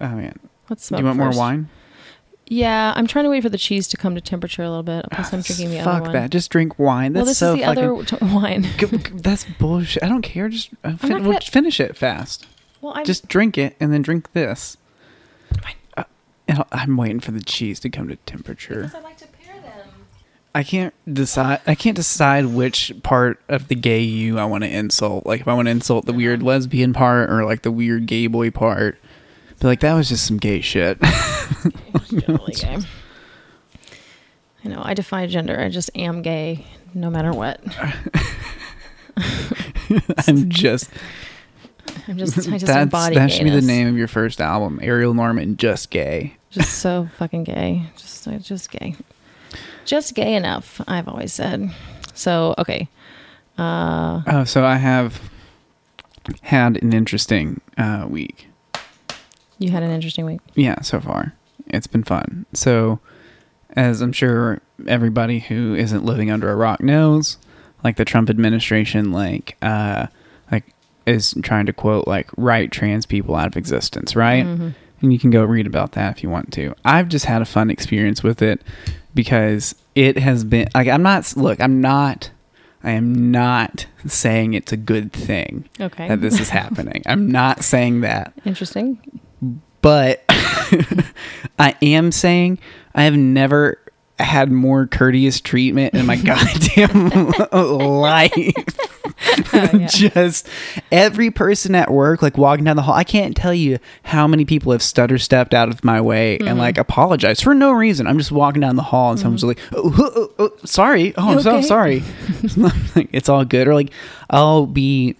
Oh man. Let's Do smoke you want more wine? Yeah, I'm trying to wait for the cheese to come to temperature a little bit. Plus, I'm drinking the Fuck other one. Fuck that. Just drink wine. That's well, this so is the fucking. other t- wine. G- g- That's bullshit. I don't care. Just uh, fin- we'll gonna- finish it fast. Well, I'm Just drink it and then drink this. Uh, I'm waiting for the cheese to come to temperature. I like to pair them. I can't decide. I can't decide which part of the gay you I want to insult. Like if I want to insult the weird lesbian part or like the weird gay boy part. But like that was just some gay shit. Generally gay. I know. I defy gender. I just am gay, no matter what. I'm just I'm just. I just that's embody that should be the name of your first album, Ariel Norman, just gay. Just so fucking gay. Just, uh, just gay. Just gay enough. I've always said. So okay. Uh, Oh, so I have had an interesting uh, week. You had an interesting week. Yeah, so far. It's been fun. So, as I'm sure everybody who isn't living under a rock knows, like the Trump administration, like, uh, like is trying to quote like write trans people out of existence, right? Mm-hmm. And you can go read about that if you want to. I've just had a fun experience with it because it has been like I'm not look, I'm not I am not saying it's a good thing Okay. that this is happening. I'm not saying that. Interesting. But I am saying I have never had more courteous treatment in my goddamn life. yeah. Just every person at work, like walking down the hall, I can't tell you how many people have stutter stepped out of my way and mm-hmm. like apologized for no reason. I'm just walking down the hall and someone's mm-hmm. like, oh, oh, oh, sorry. Oh, I'm You so sorry. Like, it's all good. Or like, I'll be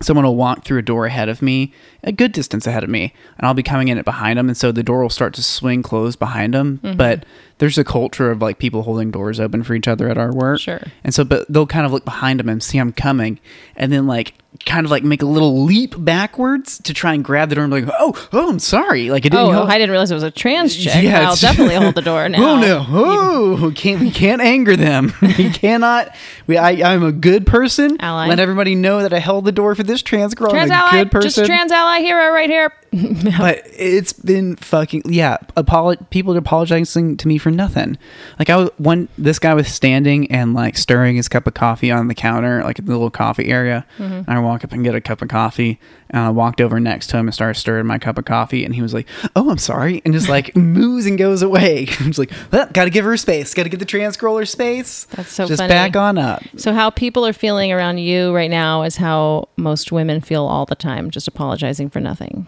someone will walk through a door ahead of me, a good distance ahead of me, and I'll be coming in it behind them, and so the door will start to swing closed behind them. Mm-hmm. But there's a culture of like people holding doors open for each other at our work, Sure. And so, but they'll kind of look behind them and see I'm coming, and then like kind of like make a little leap backwards to try and grab the door and be like, oh, oh, I'm sorry, like it didn't. Oh, help. I didn't realize it was a trans chick. Yeah, I'll definitely hold the door oh, now. Oh no! Oh, can't we can't anger them? we cannot. We, I, I'm a good person. Ally. Let everybody know that I held the door for this trans girl. Trans I'm a ally, good person. just trans ally hero right here. but it's been fucking yeah. Apolo- people are apologizing to me for nothing. Like I was one. This guy was standing and like stirring his cup of coffee on the counter, like in the little coffee area. Mm-hmm. And I walk up and get a cup of coffee, and I walked over next to him and started stirring my cup of coffee, and he was like, "Oh, I'm sorry," and just like moves and goes away. I'm just like, well, "Got to give her space. Got to give the trans girl space." That's so just funny. back on up. So how people are feeling around you right now is how most women feel all the time, just apologizing for nothing.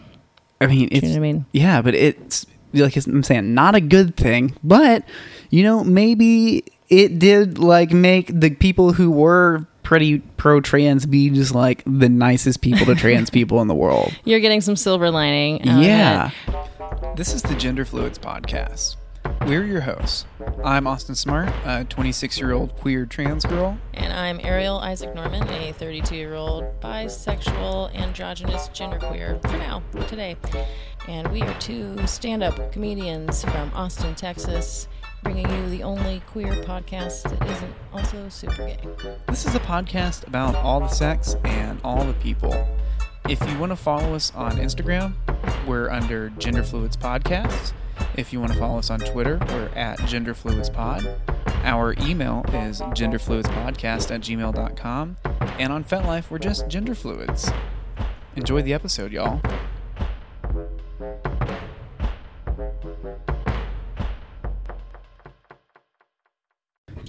I mean, Do you it's know I mean? yeah, but it's like I'm saying, not a good thing. But you know, maybe it did like make the people who were pretty pro trans be just like the nicest people to trans people in the world. You're getting some silver lining. yeah. it. This is the Gender Fluids Podcast. We're your hosts. I'm Austin Smart, a 26 year old queer trans girl. And I'm Ariel Isaac Norman, a 32 year old bisexual, androgynous, genderqueer for now, today. And we are two stand up comedians from Austin, Texas, bringing you the only queer podcast that isn't also super gay. This is a podcast about all the sex and all the people. If you want to follow us on Instagram, we're under Gender Fluids Podcast. If you want to follow us on Twitter, we're at Gender Fluids Pod. Our email is genderfluidspodcast at gmail.com. And on FetLife, we're just Gender Fluids. Enjoy the episode, y'all.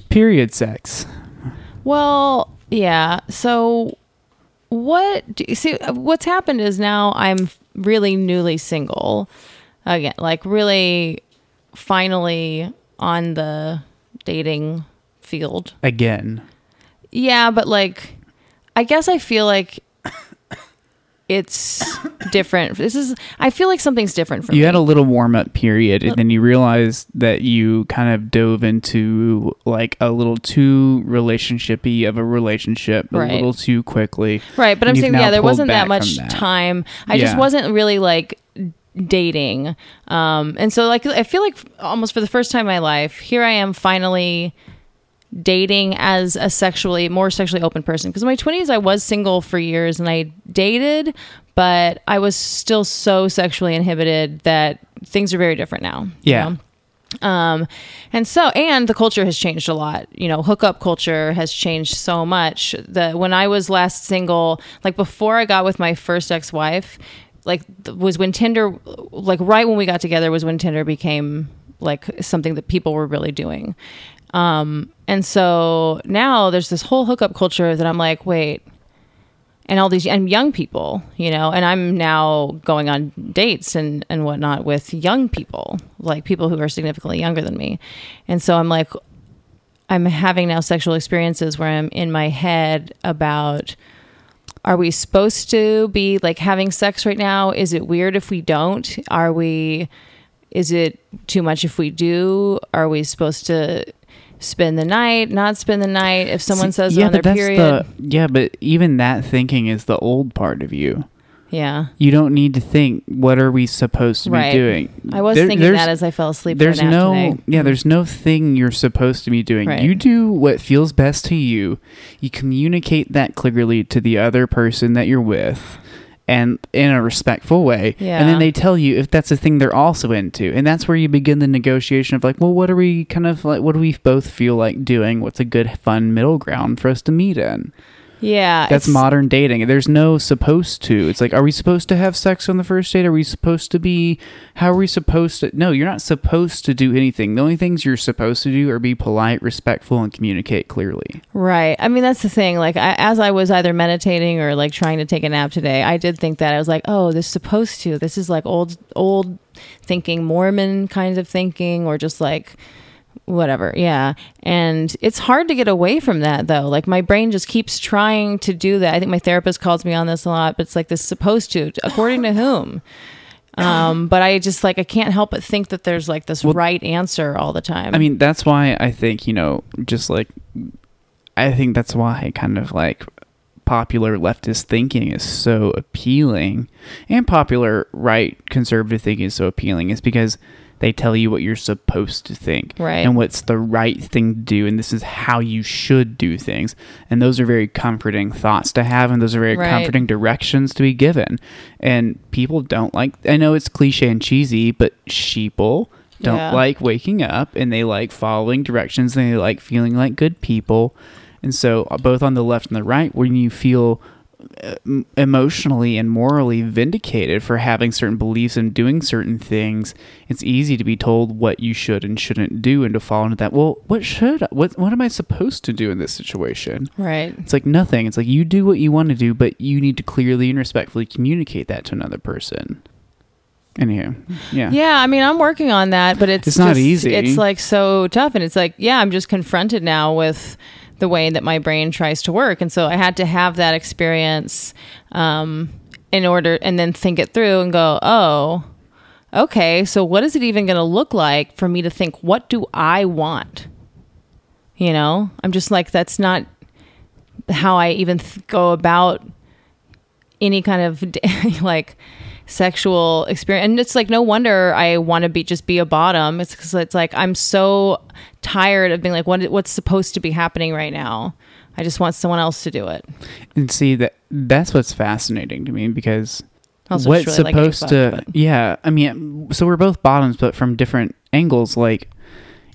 Period sex. Well, yeah. So, what do you see? What's happened is now I'm really newly single again, like really finally on the dating field. Again. Yeah, but like, I guess I feel like it's different. This is, I feel like something's different for You me. had a little warm up period, and then you realized that you kind of dove into like a little too relationshipy of a relationship a Right. little too quickly. Right, but I'm saying yeah, there wasn't that much that. time. I just wasn't really like dating. Um and so like I feel like almost for the first time in my life, here I am finally dating as a sexually more sexually open person because in my 20s I was single for years and I dated but I was still so sexually inhibited that things are very different now. you Yeah. know? Um, and so, and the culture has changed a lot. You know, hookup culture has changed so much. that when I was last single, like before I got with my first ex wife, like was when Tinder, like right when we got together, was when Tinder became like something that people were really doing. Um, and so now there's this whole hookup culture that I'm like, wait, and all these and young people, you know, and I'm now going on dates and and whatnot with young people, like people who are significantly younger than me, and so I'm like, I'm having now sexual experiences where I'm in my head about. Are we supposed to be like having sex right now? Is it weird if we don't? Are we is it too much if we do? Are we supposed to spend the night, not spend the night? If someone See, says yeah, on their period, the yeah, but even that thinking is the old part of you. Yeah. You don't need to think what are we supposed to Right. be doing. I was There- thinking that as I fell asleep. there's no today. yeah mm-hmm. there's no thing you're supposed to be doing Right. you do what feels best to you you communicate that clearly to the other person that you're with and in a respectful way Yeah. and then they tell you if that's a thing they're also into and that's where you begin the negotiation of like well what are we kind of like what do we both feel like doing what's a good fun middle ground for us to meet in Yeah, that's modern dating. There's no supposed to. It's like, are we supposed to have sex on the first date? Are we supposed to be? How are we supposed to? No, you're not supposed to do anything. The only things you're supposed to do are be polite, respectful, and communicate clearly. Right. I mean, that's the thing. Like, I, as I was either meditating or like trying to take a nap today, I did think that I was like, oh, this is supposed to. This is like old, old thinking, Mormon kind of thinking, or just like whatever. Yeah. And it's hard to get away from that though. Like, my brain just keeps trying to do that. I think my therapist calls me on this a lot, but it's like this supposed to, according to whom? Um, but I just like I can't help but think that there's like this Well- right answer all the time. I mean, that's why I think you know, just like, I think that's why kind of like popular leftist thinking is so appealing, and popular right conservative thinking is so appealing, is because they tell you what you're supposed to think Right. and what's the right thing to do and this is how you should do things and those are very comforting thoughts to have and those are very Right. comforting directions to be given and people don't like i know it's cliche and cheesy but sheeple don't Yeah. like waking up and they like following directions and they like feeling like good people and so uh, both on the left and the right when you feel Uh, emotionally and morally vindicated for having certain beliefs and doing certain things it's easy to be told what you should and shouldn't do and to fall into that. Well what should I, what what am i supposed to do in this situation? Right. it's like nothing. It's like you do what you want to do but you need to clearly and respectfully communicate that to another person. Anyhow yeah. Yeah, I mean, I'm working on that, but it's It's not just- easy. It's like so tough, and it's like, yeah, I'm just confronted now with the way that my brain tries to work, and so I had to have that experience um, in order, and then think it through and go, oh, okay, so what is it even going to look like for me to think, what do I want? You know, I'm just like, that's not how I even th- go about any kind of like sexual experience. And it's like no wonder i want to be just be a bottom. It's because it's like i'm so tired of being like what what's supposed to be happening right now? I just want someone else to do it. And see that that's what's fascinating to me because Also what's really like supposed to fucked, but- yeah i mean so we're both bottoms but from different angles like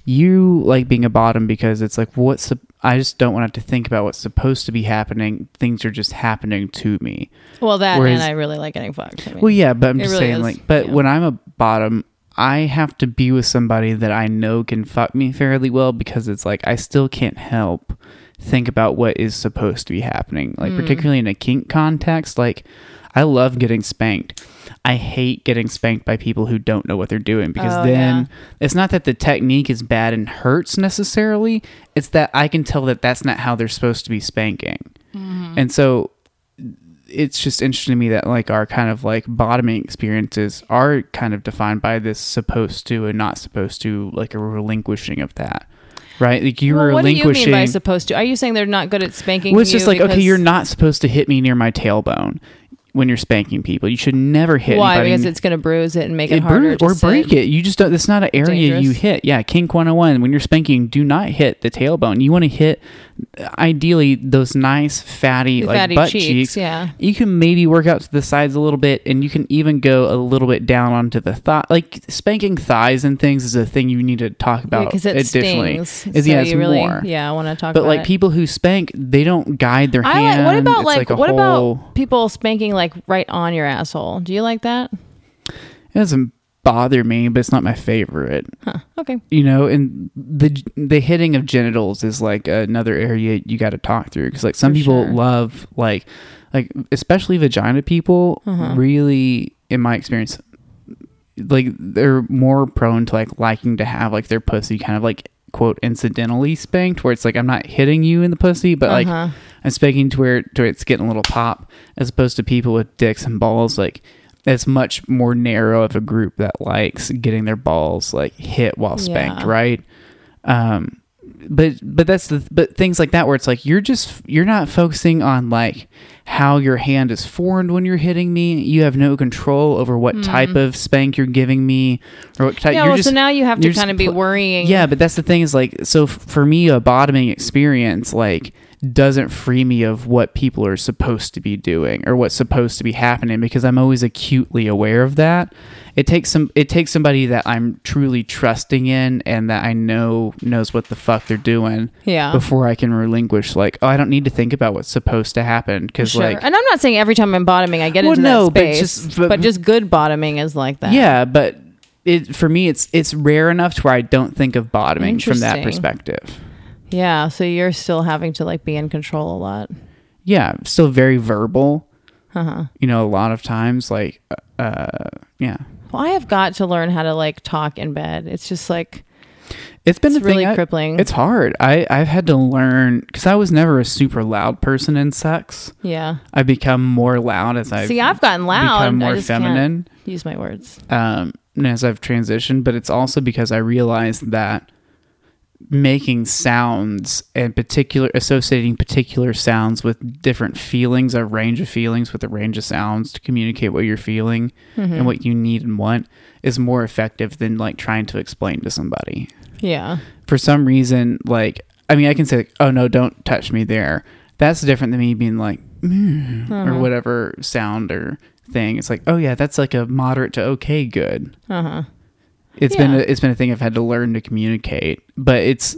you like being a bottom because it's like what's i just don't want to have to think about what's supposed to be happening things are just happening to me well that Whereas- and i really like getting fucked I mean, well yeah but i'm just really saying is, like but yeah. when i'm a bottom i have to be with somebody that i know can fuck me fairly well because it's like i still can't help think about what is supposed to be happening like Mm. particularly in a kink context like i love getting spanked. I hate getting spanked by people who don't know what they're doing because Oh, then yeah. it's not that the technique is bad and hurts necessarily it's that i can tell that that's not how they're supposed to be spanking. Mm-hmm. and so it's just interesting to me that like our kind of like bottoming experiences are kind of defined by this supposed to and not supposed to like a relinquishing of that right? Like you're well, what do you relinquishing mean by supposed to? Are you saying they're not good at spanking well it's you just like okay you're not supposed to hit me near my tailbone when you're spanking people. You should never hit Why? anybody. Because it's going to bruise it and make it, it harder to or break it. You just don't. That's not an area you hit. Yeah, kink 101. When you're spanking, do not hit the tailbone. You want to hit, ideally, those nice fatty The like fatty butt cheeks, cheeks. yeah. You can maybe work out to the sides a little bit, and you can even go a little bit down onto the thigh. Like spanking thighs and things is a thing you need to talk about because it additionally. stings. Is so yeah, it's really, more. Yeah, I want to talk But like it. people who spank, they don't guide their I hand. like. What about It's like, a what whole- about people spanking like right on your asshole? Do you like that? It doesn't bother me, but it's not my favorite. Huh. Okay. you know and the the hitting of genitals is like another area you got to talk through because like some For people sure. love like like especially vagina people Uh-huh. really in my experience like they're more prone to like liking to have like their pussy kind of like quote incidentally spanked where it's like i'm not hitting you in the pussy but like Uh-huh. i'm spanking to where to where it's getting a little pop as opposed to people with dicks and balls like it's much more narrow of a group that likes getting their balls like hit while spanked Yeah. right um but but that's the but things like that where it's like you're just you're not focusing on like how your hand is formed when you're hitting me you have no control over what hmm. type of spank you're giving me or what type. Yeah. you're Well, just so now you have to kind of be pl- worrying. yeah, but that's the thing is like so f- for me a bottoming experience like doesn't free me of what people are supposed to be doing or what's supposed to be happening because I'm always acutely aware of that. It takes some it takes somebody that I'm truly trusting in and that I know knows what the fuck they're doing Yeah. before I can relinquish like oh I don't need to think about what's supposed to happen cuz Sure. like and I'm not saying every time I'm bottoming I get Well, into no, that but space, just- but, but- just good bottoming is like that. yeah, but it for me it's it's rare enough to where I don't think of bottoming from that perspective. Yeah. So you're still having to like be in control a lot. yeah, still very verbal. Uh-huh. You know, a lot of times, like, uh, yeah, Well, I have got to learn how to like talk in bed. It's just like it's been it's a thing really I- crippling. It's hard. I I've had to learn because I was never a super loud person in sex. yeah. I become more loud as I See, I've gotten loud. become more feminine. Use my words. um, and as I've transitioned, but it's also because I realized that making sounds and particular associating particular sounds with different feelings, a range of feelings with a range of sounds to communicate what you're feeling Mm-hmm. and what you need and want is more effective than like trying to explain to somebody. Yeah. For some reason, like I mean, I can say, "Oh no, don't touch me there." That's different than me being like, "Mm," Uh-huh. or whatever sound or thing. It's like, oh yeah, that's like a moderate to okay good. Uh It's been a, it's been a thing I've had to learn to communicate, but it's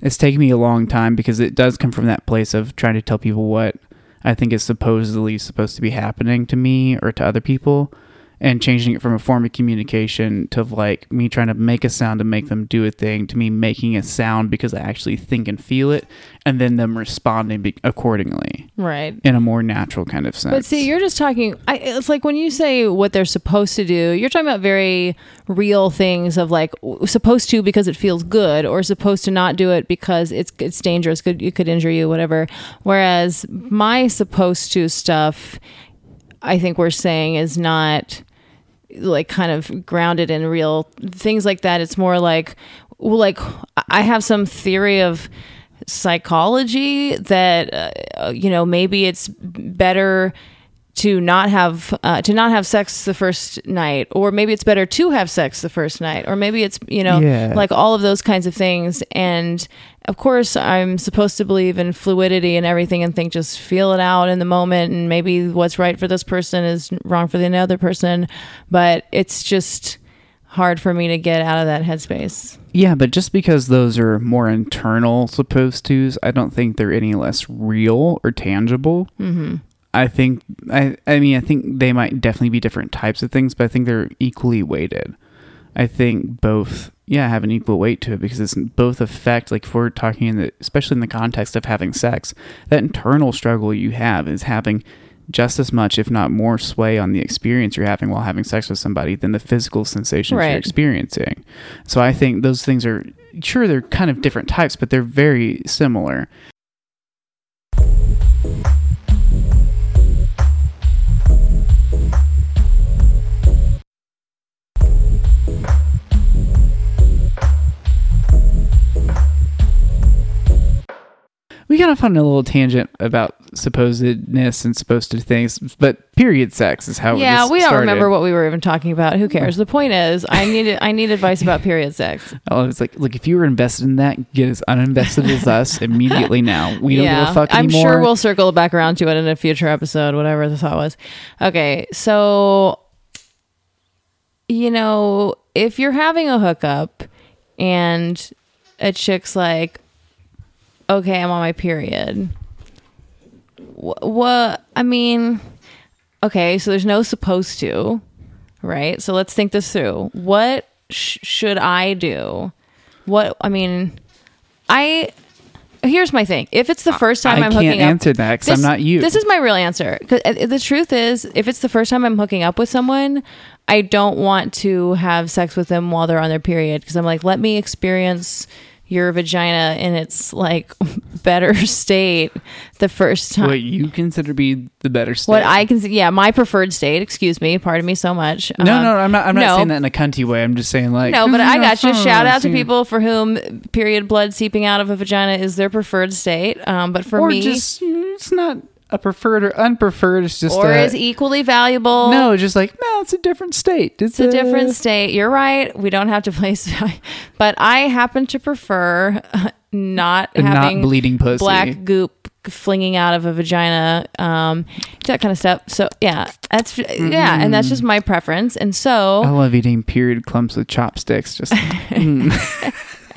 it's taken me a long time because it does come from that place of trying to tell people what I think is supposedly supposed to be happening to me or to other people and changing it from a form of communication to like me trying to make a sound to make them do a thing to me making a sound because I actually think and feel it and then them responding be- accordingly Right. in a more natural kind of sense. But see, you're just talking. I, it's like when you say what they're supposed to do, you're talking about very real things of like supposed to because it feels good, or supposed to not do it because it's it's dangerous, could it could injure you, whatever. Whereas my supposed to stuff, I think we're saying is not like kind of grounded in real things like that. It's more like like I have some theory of psychology that uh, you know maybe it's better to not have uh, to not have sex the first night or maybe it's better to have sex the first night or maybe it's you know Yeah. like all of those kinds of things and of course i'm supposed to believe in fluidity and everything and think just feel it out in the moment and maybe what's right for this person is wrong for the other person but it's just hard for me to get out of that headspace Yeah, but just because those are more internal supposed tos, I don't think they're any less real or tangible. Mm-hmm. I think I I mean I think they might definitely be different types of things, but I think they're equally weighted. I think both yeah have an equal weight to it because it's both affect like if we're talking in the especially in the context of having sex, that internal struggle you have is having just as much, if not more, sway on the experience you're having while having sex with somebody than the physical sensations you're experiencing. So I think those things are sure they're kind of different types, but they're very similar. We got off on a little tangent about supposedness and supposed to things, but period sex is how. We. Yeah, we don't started. remember what we were even talking about. Who cares? The point is, I need I need advice about period sex. Oh, it's like, look, if you were invested in that, get as uninvested as us immediately now. We don't give a fuck I'm anymore. sure we'll circle back around to it in a future episode, whatever the thought was. Okay, so you know, if you're having a hookup and a chick's like, "Okay, I'm on my period," what? I mean, okay, so there's no supposed to, right? So let's think this through. What sh- should I do? What I mean, I here's my thing. If it's the first time I am can't hooking up, answer that because I'm not you. This is my real answer. uh, the truth is, if it's the first time I'm hooking up with someone, I don't want to have sex with them while they're on their period because I'm like, let me experience your vagina in its like better state the first time. what you consider to be the better state. What I consider, yeah, my preferred state. Excuse me, pardon me so much. no, Um, no, I'm not. I'm not no. saying that in a cunty way. I'm just saying like No, but I got you. Shout out to people for whom period blood seeping out of a vagina is their preferred state. Um, but for or me, just mm, it's not a preferred or unpreferred. It's just or a, is equally valuable. no, just like no, it's a different state. It's, It's a different state. You're right. We don't have to place, but I happen to prefer not And not having bleeding pussy. black goop flinging out of a vagina, um, that kind of stuff. So yeah, that's yeah, and that's just my preference. And so I love eating period clumps with chopsticks. Just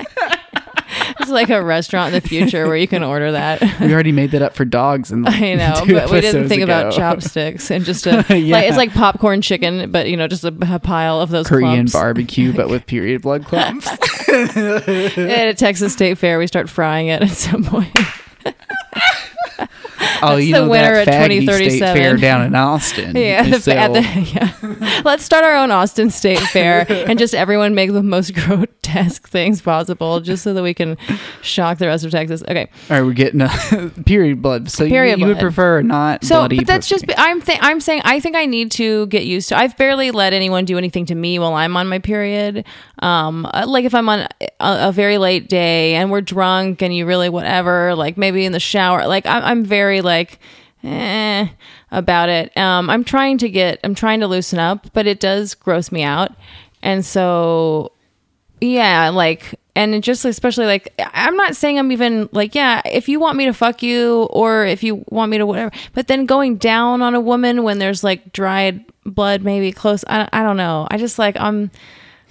it's like a restaurant in the future where you can order that. we already made that up for dogs, and I know, but we didn't think about chopsticks and just a Yeah. like it's like popcorn chicken, but you know, just a, a pile of those Korean clumps. barbecue, but with period blood clumps. At a Texas State Fair, we start frying it at some point. Oh, you know that at faggy state fair down in Austin. Yeah, the, at the, yeah. Let's start our own Austin State Fair and just everyone make the most grotesque things possible, just so that we can shock the rest of Texas. Okay, All right, we're getting a period blood. So Period you, you would prefer not so bloody but that's pussy. just I'm th- I'm saying I think I need to get used to. I've barely let anyone do anything to me while I'm on my period. Um, uh, like if I'm on a, a very late day and we're drunk and you really whatever, like maybe in the shower, like I'm, I'm very like. Eh, about it. Um, I'm trying to get, I'm trying to loosen up, but it does gross me out. And so, yeah, like, and just especially like, I'm not saying I'm even like, yeah, if you want me to fuck you or if you want me to whatever, but then going down on a woman when there's like dried blood maybe close, I, I don't know. I just like, I'm,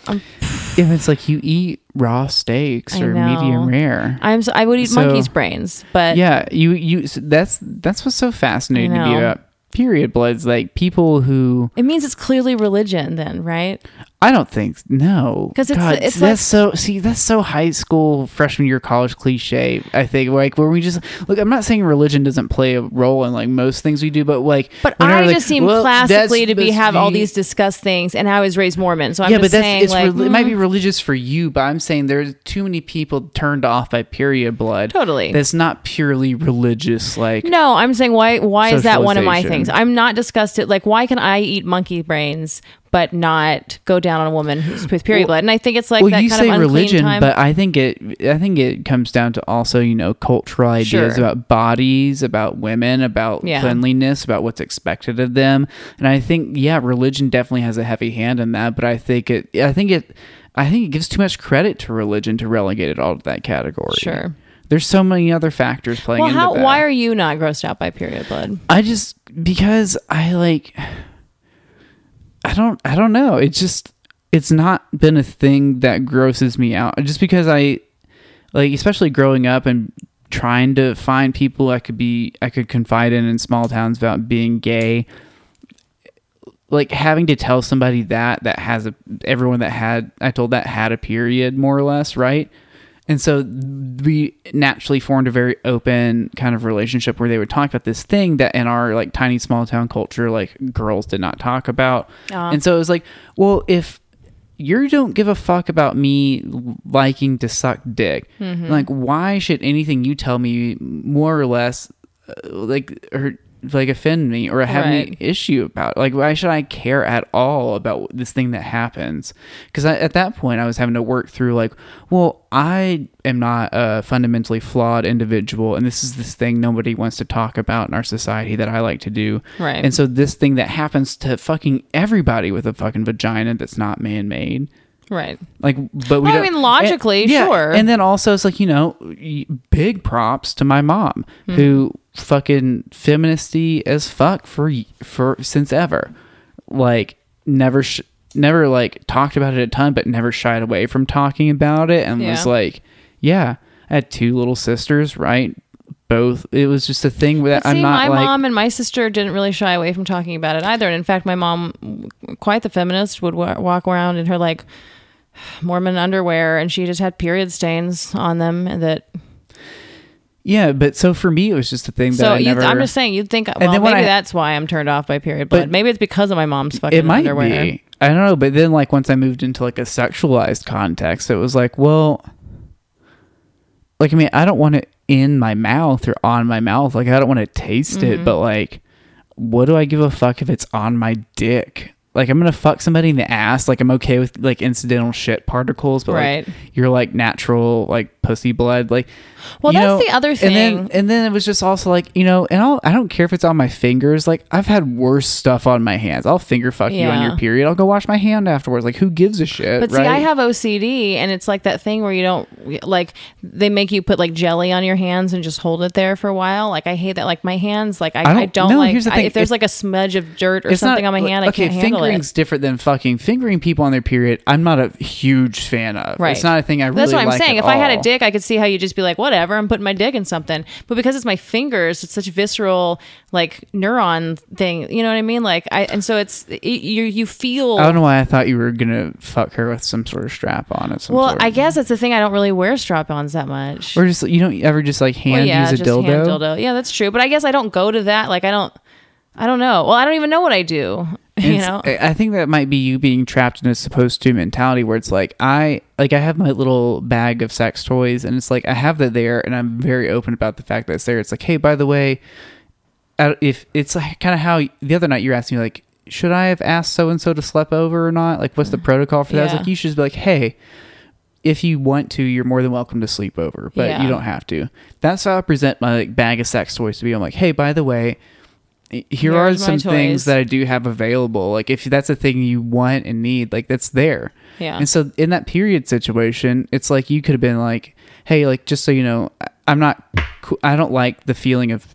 Um, if it's like you eat raw steaks I or know. medium rare. I'm, so, I would eat So- monkey's brains, but yeah, you you so that's that's what's so fascinating to me about period bloods. Like people who it means it's clearly religion then, right? I don't think no 'Cause it's- God, it's that's like- so see that's so high school freshman year college cliche. I think like where we just look. I'm not saying religion doesn't play a role in like most things we do, but like But I we're, like, just seem well, classically to be have all these discussed things, and I was raised Mormon, so I'm yeah, just but that's saying it's like rel- it might be mm, religious for you, but I'm saying there's too many people turned off by period blood. Totally. that's not purely religious. Like No, I'm saying why why is that one of my things? I'm not disgusted like why can I eat monkey brains but not go down on a woman who's with period blood? And I think it's like well, that you kind say religion, time. but I think it. I think it comes down to also, you know, cultural ideas Sure. about bodies, about women, about Yeah. cleanliness, about what's expected of them. And I think, yeah, religion definitely has a heavy hand in that. But I think it. I think it. I think it gives too much credit to religion to relegate it all to that category. Sure. There's so many other factors playing well, into how why are you not grossed out by period blood? I just because I like I don't I don't know. It's just it's not been a thing that grosses me out. Just because I like especially growing up and trying to find people I could be I could confide in in small towns about being gay like having to tell somebody that that has a everyone that had I told that had a period more or less, right? And so we naturally formed a very open kind of relationship where they would talk about this thing that in our like tiny small town culture, like girls did not talk about. Ah. And so it was like, well, if you don't give a fuck about me liking to suck dick, like why should anything you tell me more or less uh, like or like offend me or have any issue about? Like, why should I care at all about this thing that happens? Because at that point, I was having to work through like, well, I am not a fundamentally flawed individual, and this is this thing nobody wants to talk about in our society that I like to do. Right. And so this thing that happens to fucking everybody with a fucking vagina that's not man-made. Right. Like, but we Well, I mean, logically, and- yeah, sure. And then also, it's like you know, big props to my mom Hmm. who fucking feministy as fuck for for since ever, like never sh- never like talked about it a ton, but never shied away from talking about it, and was like, yeah, I had two little sisters, right? Both. It was just a thing that I'm see, not my like. mom and my sister didn't really shy away from talking about it either. And in fact, my mom, quite the feminist, would wa- walk around in her like Mormon underwear, and she just had period stains on them. And that yeah, but so for me, it was just a thing that so I you, never. I'm just saying, you'd think, well, then maybe I- that's why I'm turned off by period But- blood. maybe it's because of my mom's fucking it might underwear. be i don't know but then like once i moved into like a sexualized context it was like well like i mean i don't want it in my mouth or on my mouth like i don't want to taste Mm-hmm. it but like what do i give a fuck if it's on my dick like i'm gonna fuck somebody in the ass like i'm okay with like incidental shit particles but Right. like you're like natural like pussy blood like Well, that's the other and then thing. and then it was just also like you know and I'll, i don't care if it's on my fingers like i've had worse stuff on my hands i'll finger fuck you on your period i'll go wash my hand afterwards like who gives a shit But right see, I have OCD, and it's like that thing where you don't like they make you put like jelly on your hands and just hold it there for a while. Like I hate that. Like my hands, like I, I I don't- don't, no, like the I- if there's If- like a smudge of dirt or something not- on my hand, okay, I can't handle fingering's it. different than fucking fingering people on their period. I'm not a huge fan of. Right. It's not a thing I really. That's what I'm like saying. If I had a dick, I could see how you'd just be like, whatever, I'm putting my dick in something. But because it's my fingers, it's such a visceral, like neuron thing. You know what I mean? Like I, and so it's it, you you feel. I don't know why I thought you were gonna fuck her with some sort of strap on it. Well, sort. I guess that's the thing. I don't really wear strap-ons that much. or just you don't ever just like hand well, yeah, use a just dildo. dildo. Yeah, that's true. But I guess I don't go to that. Like I don't. I don't know. Well, I don't even know what I do. You It's- know. I think that might be you being trapped in a supposed to mentality where it's like I like I have my little bag of sex toys and it's like I have that there and I'm very open about the fact that it's there. It's like, hey, by the way, if it's like kind of how the other night you're asking me like, should I have asked so and so to sleep over or not? Like, what's the mm-hmm. protocol for that? I was Yeah. like, you should just be like, hey. If you want to, you're more than welcome to sleep over, but Yeah. you don't have to. That's how I present my like, bag of sex toys to be. I'm like, hey, by the way, here are Here's some things that I do have available. Like if that's a thing you want and need, like that's there. Yeah. And so in that period situation, it's like you could have been like, "Hey, like just so you know, I'm not I don't like the feeling of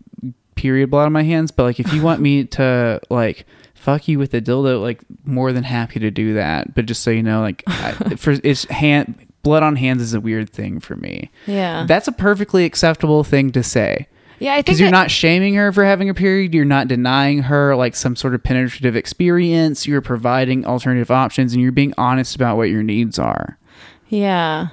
period blood on my hands, but like if you want me to like fuck you with a dildo, like more than happy to do that. But just so you know, like I, for it's hand blood on hands is a weird thing for me. Yeah. That's a perfectly acceptable thing to say yeah. I think because you're not shaming her for having a period. You're not denying her like some sort of penetrative experience. You're providing alternative options and you're being honest about what your needs are. Yeah.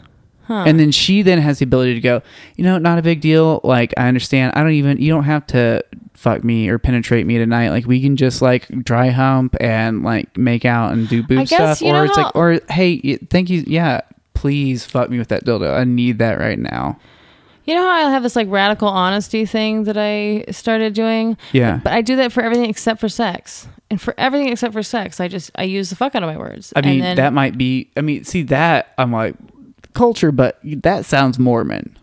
Huh. and then she then has the ability to go you know not a big deal. Like i understand. I don't even you don't have to fuck me or penetrate me tonight. Like we can just like dry hump and like make out and do boob stuff. or it's how- like or hey thank you. Yeah please fuck me with that dildo. I need that right now You know how I have this like radical honesty thing that I started doing? Yeah. But I do that for everything except for sex. And for everything except for sex, I just I use the fuck out of my words. I mean, then, that might be. I mean, see that I'm like culture, but that sounds Mormon.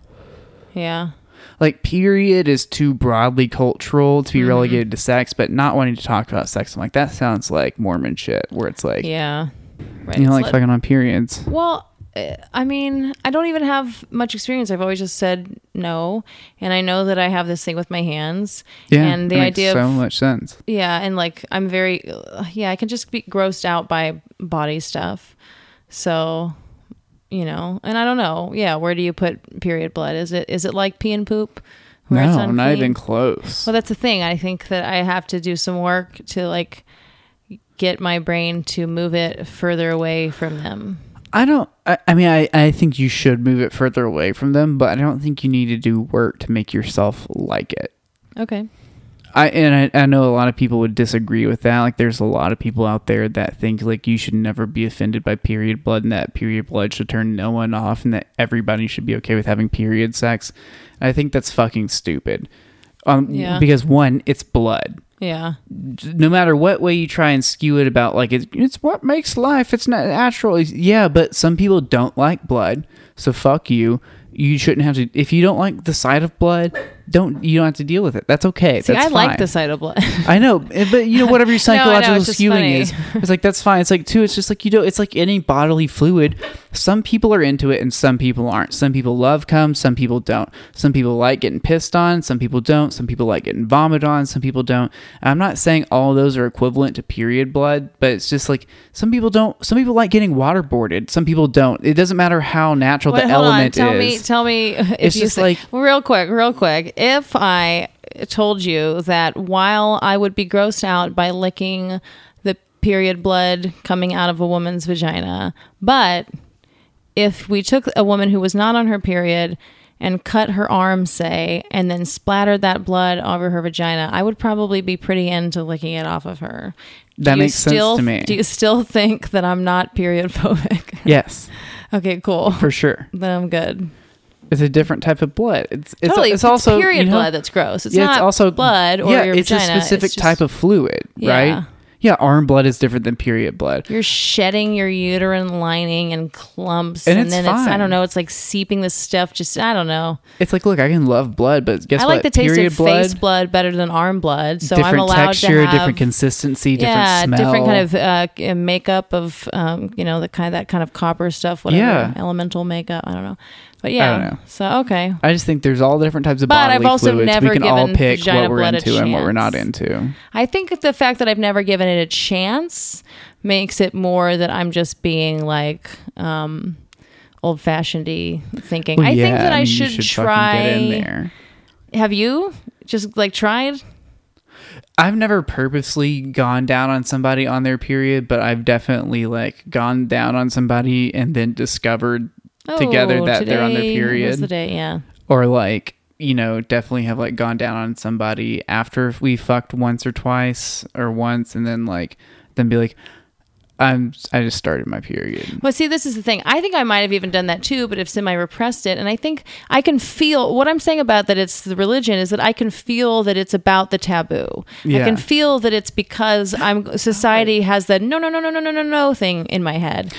Yeah. Like, period is too broadly cultural Mm-hmm. to be relegated to sex, but not wanting to talk about sex. I'm like, that sounds like Mormon shit, where it's like, Yeah. Right. you know, It's like like- fucking on periods. Well, I mean, I don't even have much experience. I've always just said no, and I know that I have this thing with my hands. Yeah, and the idea so of much sense. yeah, and like I'm very yeah, I can just be grossed out by body stuff. So, you know, and I don't know. Yeah, where do you put period blood? Is it is it like pee and poop? No, not even close. Well, that's the thing. I think that I have to do some work to like get my brain to move it further away from them. I don't. I, I mean, I, I think you should move it further away from them, but I don't think you need to do work to make yourself like it. Okay. I and I, I know a lot of people would disagree with that. Like, there's a lot of people out there that think like you should never be offended by period blood, and that period blood should turn no one off, and that everybody should be okay with having period sex. And I think that's fucking stupid. Um, Yeah. Because one, it's blood. Yeah. no matter what way you try and skew it about like it's, it's what makes life it's not natural yeah but some people don't like blood so fuck you you shouldn't have to if you don't like the sight of blood don't you don't have to deal with it that's okay See, that's I like the sight of blood. I know, eh, but you know whatever your No, know, psychological skewing funny. is, it's like that's fine. It's like too. It's just like you know, it's like any bodily fluid. Some people are into it and some people aren't. Some people love cum, some people don't. Some people like getting pissed on, some people don't. Some people like getting vomited on, some people don't. I'm not saying all those are equivalent to period blood, but it's just like some people don't. Some people like getting waterboarded, some people don't. It doesn't matter how natural Wait, the hold on. Tell is. me, tell me. If It's you just say- like- real quick, real quick. If I told you that while I would be grossed out by licking the period blood coming out of a woman's vagina, but if we took a woman who was not on her period and cut her arm, say, and then splattered that blood over her vagina, I would probably be pretty into licking it off of her. Do That you makes sense still, to me. Do you still think that I'm not period phobic? yes, okay, cool. for sure. Then I'm good. It's a different type of blood. It's it's, totally. it's also period you know, blood that's gross. It's yeah, not it's also blood or yeah, your it's vagina. a specific It's just- type of fluid, Yeah. right? Yeah, arm blood is different than period blood. You're shedding your uterine lining and clumps, And and, it's then it's I don't know. It's like seeping the stuff. Just I don't know. It's like, look, I can love blood, but guess I what? like the taste period of blood, face blood better than arm blood. So different I'm allowed texture, to have different consistency, different yeah, smell. different kind of uh, makeup of um, you know the kind that kind of copper stuff, whatever Yeah. elemental makeup. I don't know, but yeah. don't know. So okay, I just think there's all different types of But bodily I've also fluids. never we can all pick what we're into and what we're not into. I think the fact that I've never given it a chance makes it more that I'm just being like um, old fashioned thinking. Well, I yeah, think that I, mean, should, should try. get in there. Have you just like tried? I've never purposely gone down on somebody on their period, but I've definitely like gone down on somebody and then discovered together Oh, that they're on their period. The day, yeah. or like you know definitely have like gone down on somebody after we fucked once or twice or once and then like then be like i'm i just started my period Well, see, this is the thing. I think I might have even done that too, but if semi repressed it, and I think I can feel what I'm saying about that it's the religion is that I can feel that it's about the taboo. I can feel that it's because I'm society has that no, no, no, no, no, no, no, no thing in my head.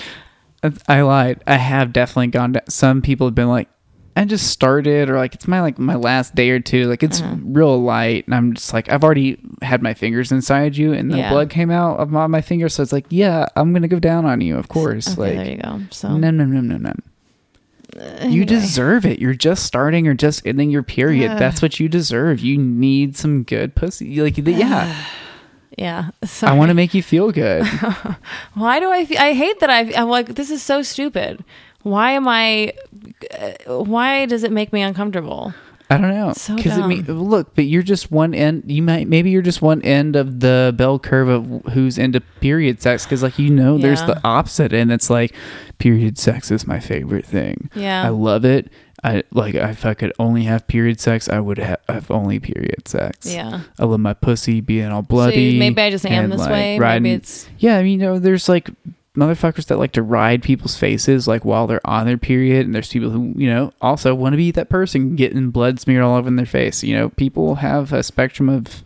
I lied i have definitely gone down some people have been like i just started or like it's my like my last day or two like it's Uh-huh. real light and i'm just like i've already had my fingers inside you and the Yeah. blood came out of my, my finger so it's like yeah i'm gonna go down on you of course Okay, like there you go. So no no no no no You deserve it. You're just starting or just ending your period. That's what you deserve. You need some good pussy. Like, yeah, yeah. So I want to make you feel good. Why do I? Fe- I hate that I. I'm like this is so stupid. Why am I? uh, Why does it make me uncomfortable? I don't know. So Because it mean, dumb. look, but you're just one end. You might maybe you're just one end of the bell curve of who's into period sex. Because like you know, there's Yeah. the opposite, and it's like period sex is my favorite thing. Yeah. I love it. I like if I could only have period sex, I would ha- have only period sex. Yeah. I love my pussy being all bloody. See, maybe I just am this like, way. riding- Maybe it's Yeah, I mean, you know, there's like motherfuckers that like to ride people's faces like while they're on their period, and there's people who you know also want to be that person getting blood smeared all over their face. You know, people have a spectrum of.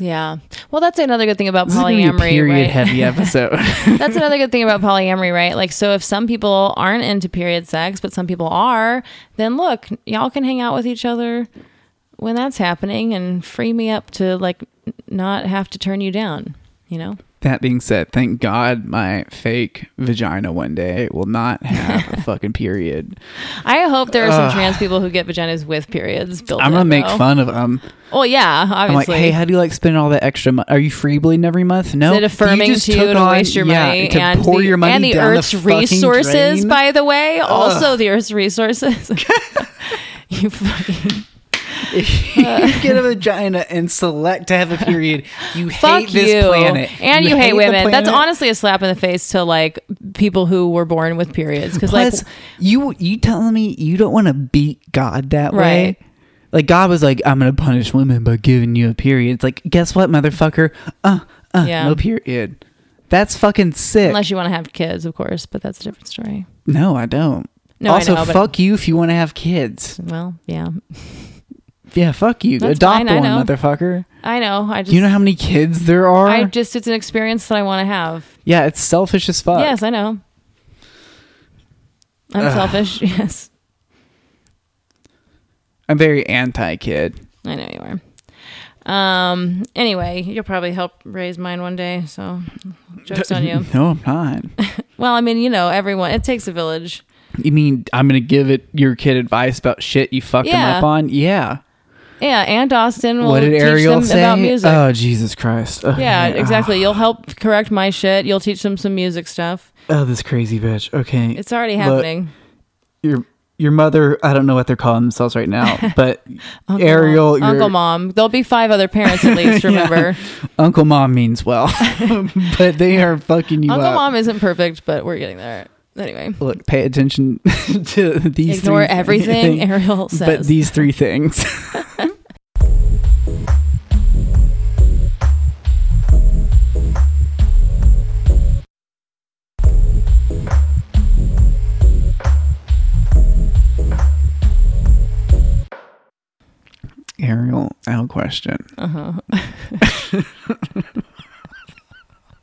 Yeah. Well, that's another good thing about This is be a polyamory, period right? heavy episode. That's another good thing about polyamory, right? Like, so if some people aren't into period sex, but some people are, then look, y'all can hang out with each other when that's happening and free me up to like not have to turn you down, you know? That being said, thank God my fake vagina one day will not have a fucking period. I hope there are some Ugh. trans people who get vaginas with periods built I'm gonna make though. fun of them. Well, yeah, I'm like, obviously. hey, how do you like spending all that extra money? Are you free bleeding every month? No. Is it affirming just to you took to on- waste your yeah, money to and pour the, your money and the down Earth's the fucking resources? drain? By the way, also the Earth's resources. you fucking If you get a vagina and select to have a period, you fuck hate this you, planet. and you, hate, the women. That's honestly a slap in the face to like people who were born with periods. Because like, Plus, you you telling me you don't want to beat God that way? Like God was like, I'm gonna punish women by giving you a period. It's like, guess what, motherfucker? Uh, uh, Yeah. no period. That's fucking sick. unless you want to have kids, of course, but that's a different story. no, I don't. No, also, know, fuck you if you want to have kids. Well, yeah. Yeah, fuck you. That's Adopt fine, I one, know. motherfucker. I know. I just Do you know how many kids there are? I just it's an experience that I want to have. yeah, it's selfish as fuck. Yes, I know. I'm selfish. Yes, I'm very anti-kid. I know you are. Um. Anyway, you'll probably help raise mine one day. So, jokes on you. No, I'm not. Well, I mean, you know, everyone. It takes a village. you mean I'm gonna give it your kid advice about shit you fucked him Yeah. up on? Yeah. Yeah, and Austin will what did teach Ariel them say? about music. Oh Jesus Christ. Oh, yeah, man. exactly. You'll help correct my shit. You'll teach them some music stuff. Oh, this crazy bitch. Okay. It's already Look, happening. your your mother. I don't know what they're calling themselves right now, but Uncle Ariel, Mom, Uncle Mom. There'll be five other parents at least. Yeah. Remember, Uncle Mom means well, but they are fucking you Uncle up. Mom isn't perfect, but we're getting there. Anyway, Look, pay attention to these. ignore everything things, Ariel says. but these three things. Ariel, I have a question. Uh-huh.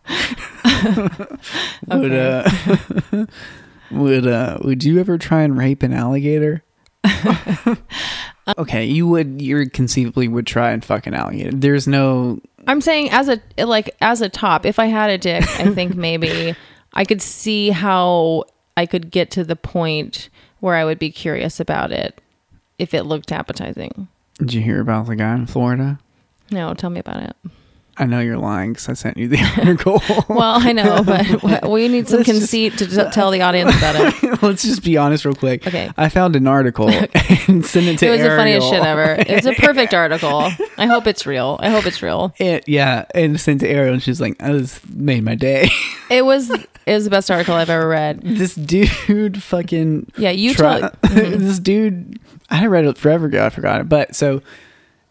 uh-huh. Would uh, would uh, would you ever try and rape an alligator? okay, you would. You conceivably would try and fuck an alligator. There's no. I'm saying as a like as a top, if I had a dick, I think maybe I could see how I could get to the point where I would be curious about it if it looked appetizing. Did you hear about the guy in Florida? No, tell me about it. I know you're lying because I sent you the article. Well, I know, but we need some Let's just- conceit to t- tell the audience about it. Let's just be honest, real quick. Okay. I found an article and sent it to It was the funniest shit ever. It's a perfect article. I hope it's real. I hope it's real. And, yeah, and sent to Ariel, and she's like, "Oh, this made my day." It was it was the best article I've ever read. this dude, fucking Yeah, you try- tell. Mm-hmm. this dude i had read it forever ago i forgot it but so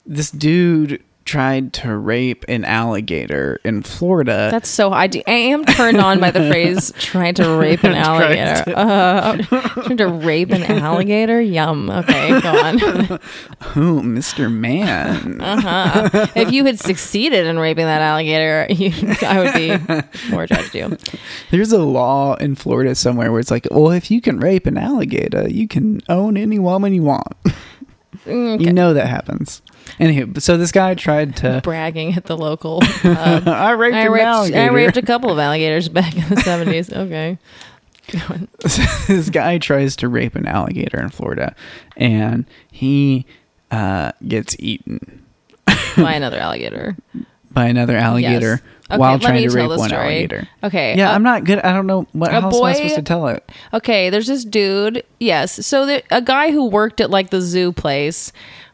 this dude tried to rape an alligator in florida That's so I, do, I am turned on by the phrase trying to rape an alligator. Uh, trying to rape an alligator? Yum. Okay, go on. who mr man Uh-huh. If you had succeeded in raping that alligator, you, I would be more judged you. there's a law in florida somewhere where it's like well if you can rape an alligator you can own any woman you want Mm, you know that happens anywho so this guy tried to Bragging at the local pub. i raped I raped, alligator I raped a couple of alligators back in the 70s. Okay. this guy tries to rape an alligator in Florida, and he uh, gets eaten By another alligator. By another alligator Yes. While trying to rape one story. alligator. Okay. Yeah, uh, I'm not good. I don't know what how else am I boy- supposed to tell it. Okay, there's this dude. Yes, so a guy who worked at like the zoo place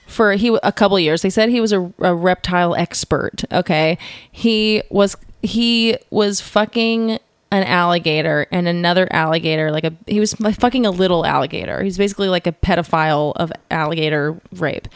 for he a couple years. They said he was a, a reptile expert. Okay, he was he was fucking an alligator and another alligator like a he was fucking a little alligator he's basically like a pedophile of alligator rape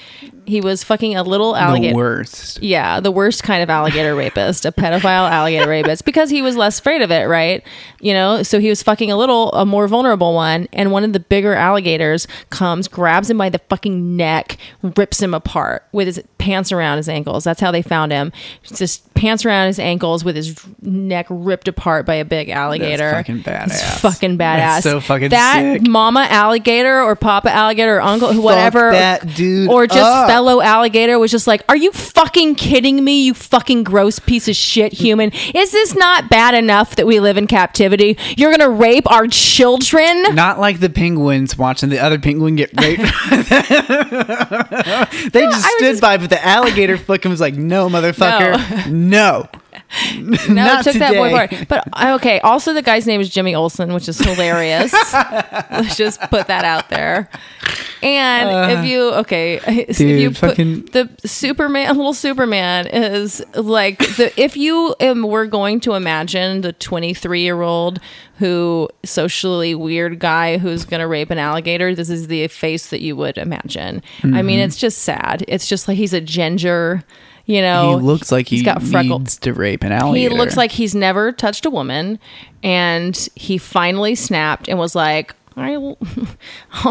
he was fucking a little alligator The worst. yeah, the worst kind of alligator rapist, a pedophile alligator rapist, because he was less afraid of it, right? You know, so he was fucking a little, a more vulnerable one, and one of the bigger alligators comes, grabs him by the fucking neck, rips him apart with his pants around his ankles. That's how they found him. Just pants around his ankles with his neck ripped apart by a big alligator. fucking badass. It's fucking badass. That's so fucking that sick. mama alligator or papa alligator or uncle, whatever, that dude or just up. fellow alligator was just like, "Are you fucking kidding me? You fucking gross piece of shit human! Is this not bad enough that we live in captivity? You're gonna rape our children?" Not like the penguins watching the other penguin get raped. they just stood just- by, but the alligator fucking was like, "No, motherfucker, no." No, Not it took that boy today. part. But uh, okay, also the guy's name is Jimmy Olsen, which is hilarious. Let's just put that out there. And if you okay, if you put fucking- the Superman, little Superman is like the if you um, were going to imagine the 23 year old who socially weird guy who's going to rape an alligator, this is the face that you would imagine. I Mm-hmm. mean, it's just sad. It's just like he's a ginger. You know, he looks like he he's got freckles. needs to rape an alligator. He looks like he's never touched a woman, and he finally snapped and was like, I'll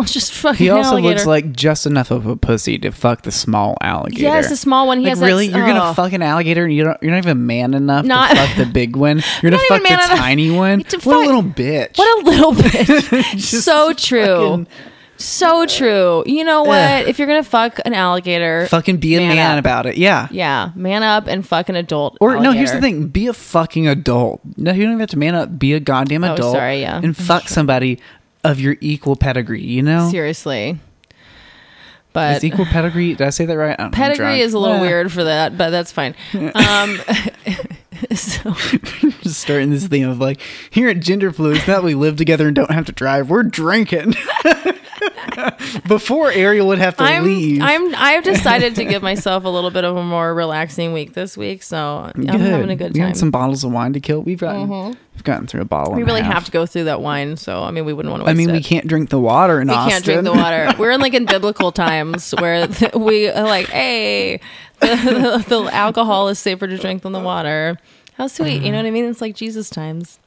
just fucking He also alligator. looks like just enough of a pussy to fuck the small alligator. yes, the small one. He like has really, you're oh. gonna fuck an alligator and you don't, you're not even man enough Not- to fuck the big one. You're gonna fuck the enough tiny one. What fuck- a little bitch! What a little bitch! So true. fucking- So true. You know what? Ugh. If you're gonna fuck an alligator, fucking be a Man man, about it. Yeah. yeah, man up and fuck an adult. Or no, here's the thing: be a fucking adult. No, you don't even have to man up. Be a goddamn Oh, adult. sorry, yeah. and fuck somebody of your equal pedigree. You know, Seriously. But is equal pedigree? Did I say that right? I don't know, I'm pedigree is a little Ah. weird for that, but that's fine. Um, so, Just starting this theme of like here at Gender Fluids, now that we live together and don't have to drive, we're drinking. Before Ariel would have to I'm leave. I'm I've decided to give myself a little bit of a more relaxing week this week, so I'm having a good We time. Mm-hmm. got some bottles of wine to kill. We've gotten we've gotten through a bottle. we really have to go through that wine, so I mean, we wouldn't want to. I mean, we can't drink the water in we Austin. can't drink the water. We're in like in biblical times where th- we are like, hey, the, the, alcohol is safer to drink than the water. How sweet, you know what I mean? It's like Jesus times.